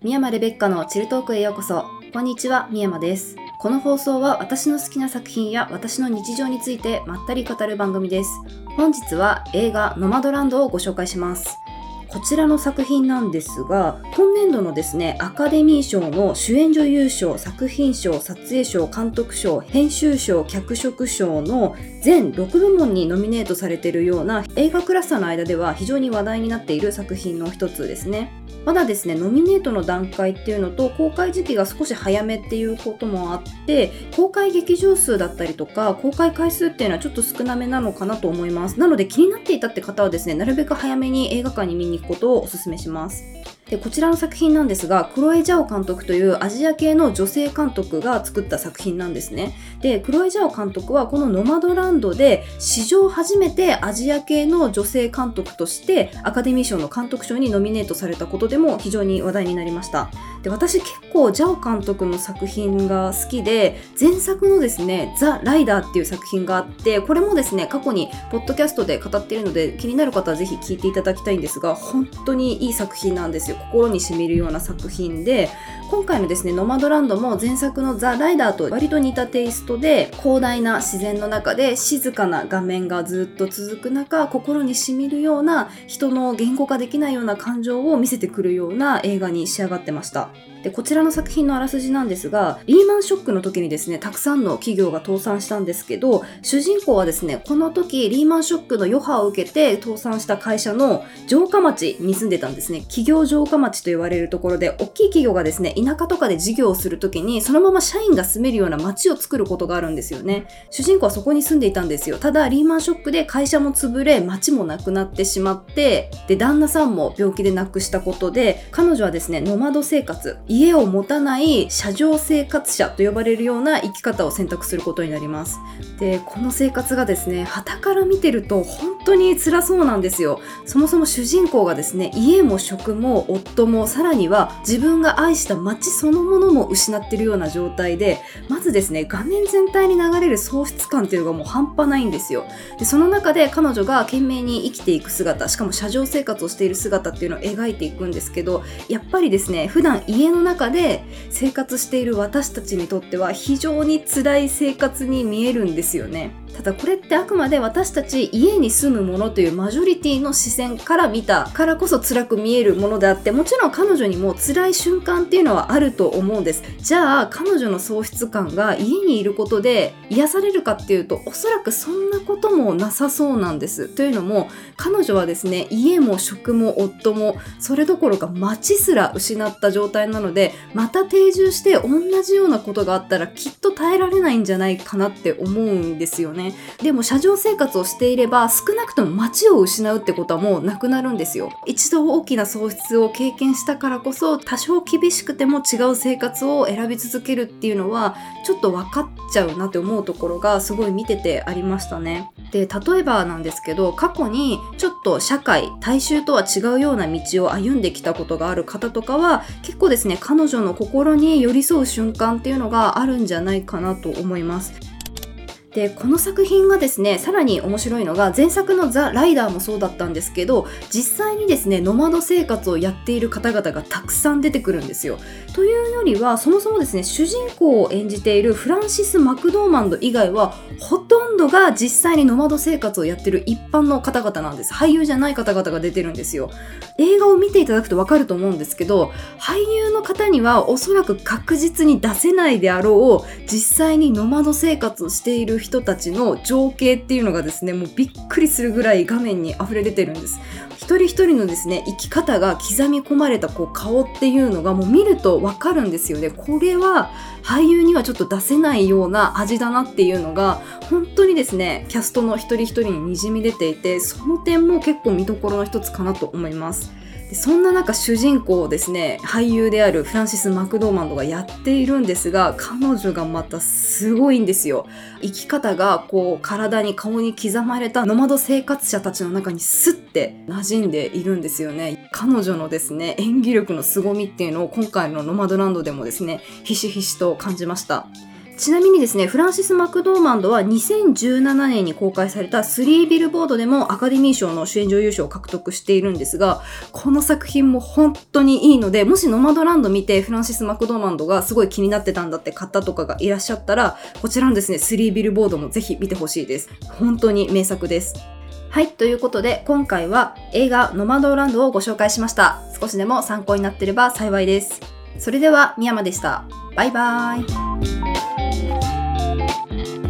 宮山レベッカのチルトークへようこそ。こんにちは、宮山です。この放送は私の好きな作品や私の日常についてまったり語る番組です。本日は映画ノマドランドをご紹介します。こちらの作品なんですが、今年度のですね、アカデミー賞の主演女優賞、作品賞、撮影賞、監督賞、編集賞、脚色賞の全6部門にノミネートされているような映画クラスターの間では非常に話題になっている作品の一つですね。まだですね、ノミネートの段階っていうのと公開時期が少し早めっていうこともあって、公開劇場数だったりとか、公開回数っていうのはちょっと少なめなのかなと思います。なので気になっていたって方はですね、なるべく早めに映画館に見に行くことをお勧めします。でこちらの作品なんですがクロエ・ジャオ監督というアジア系の女性監督が作った作品なんですね。でクロエ・ジャオ監督はこのノマドランドで史上初めてアジア系の女性監督としてアカデミー賞の監督賞にノミネートされたことでも非常に話題になりました。で私結構ジャオ監督の作品が好きで前作のですね「ザ・ライダー」っていう作品があってこれもですね過去にポッドキャストで語っているので気になる方はぜひ聞いていただきたいんですが本当にいい作品なんですよ。心にしみるような作品で今回のですねノマドランドも前作のザ・ライダーと割と似たテイストで広大な自然の中で静かな画面がずっと続く中心にしみるような人の言語化できないような感情を見せてくるような映画に仕上がってました。でこちらの作品のあらすじなんですがリーマンショックの時にですねたくさんの企業が倒産したんですけど主人公はですねこの時リーマンショックの余波を受けて倒産した会社の城下町に住んでたんですね。企業城下町と言われるところで大きい企業がですね田舎とかで事業をする時にそのまま社員が住めるような町を作ることがあるんですよね。主人公はそこに住んでいたんですよ。ただリーマンショックで会社も潰れ町もなくなってしまってで旦那さんも病気で亡くしたことで彼女はですねノマド生活家を持たない車上生活者と呼ばれるような生き方を選択することになります。でこの生活がですね傍から見てると本当に辛そうなんですよ。そもそも主人公がですね家も職も夫もさらには自分が愛した街そのものも失ってるような状態でまずですね画面全体に流れる喪失感っていうのがもう半端ないんですよ。でその中で彼女が懸命に生きていく姿しかも車上生活をしている姿っていうのを描いていくんですけどやっぱりですね普段家の中で生活している私たちにとっては非常に辛い生活に見えるんですよね。ただこれってあくまで私たち家に住むものというマジョリティの視線から見たからこそ辛く見えるものであってもちろん彼女にも辛い瞬間っていうのはあると思うんです。じゃあ彼女の喪失感が家にいることで癒されるかっていうとおそらくそんなこともなさそうなんです。というのも彼女はですね家も職も夫もそれどころか街すら失った状態なのでまた定住して同じようなことがあったらきっと耐えられないんじゃないかなって思うんですよね。でも車上生活をしていれば少なくとも街を失うってことはもうなくなるんですよ。一度大きな喪失を経験したからこそ多少厳しくても違う生活を選び続けるっていうのはちょっと分かっちゃうなって思うところがすごい見ててありましたね。で例えばなんですけど過去にちょっと社会大衆とは違うような道を歩んできたことがある方とかは結構ですね彼女の心に寄り添う瞬間っていうのがあるんじゃないかなと思います。でこの作品がですねさらに面白いのが前作の「ザ・ライダー」もそうだったんですけど実際にですねノマド生活をやっている方々がたくさん出てくるんですよ。というよりはそもそもですね主人公を演じているフランシス・マクドーマンド以外はほとんどが実際にノマド生活をやってる一般の方々なんです俳優じゃない方々が出てるんですよ。映画を見ていただくとわかると思うんですけど俳優の方にはおそらく確実に出せないであろう実際にノマド生活をしている人人たちの情景っていうのがですねもうびっくりするぐらい画面に溢れ出てるんです。一人一人のですね生き方が刻み込まれたこう顔っていうのがもう見るとわかるんですよね。これは俳優にはちょっと出せないような味だなっていうのが本当にですねキャストの一人一人ににじみ出ていてその点も結構見どころの一つかなと思います。でそんな中主人公をですね俳優であるフランシス・マクドーマンドがやっているんですが彼女がまたすごいんですよ。生き方がこう体に顔に刻まれたノマド生活者たちの中にスッて馴染んでいるんですよね。彼女のですね演技力の凄みっていうのを今回のノマドランドでもですねひしひしと感じました。ちなみにですね、フランシス・マクドーマンドは2017年に公開されたスリービルボードでもアカデミー賞の主演女優賞を獲得しているんですが、この作品も本当にいいので、もしノマドランド見てフランシス・マクドーマンドがすごい気になってたんだって方とかがいらっしゃったら、こちらのですね、スリービルボードもぜひ見てほしいです。本当に名作です。はい、ということで今回は映画ノマドランドをご紹介しました。少しでも参考になってれば幸いです。それでは、深山でした。バイバーイ。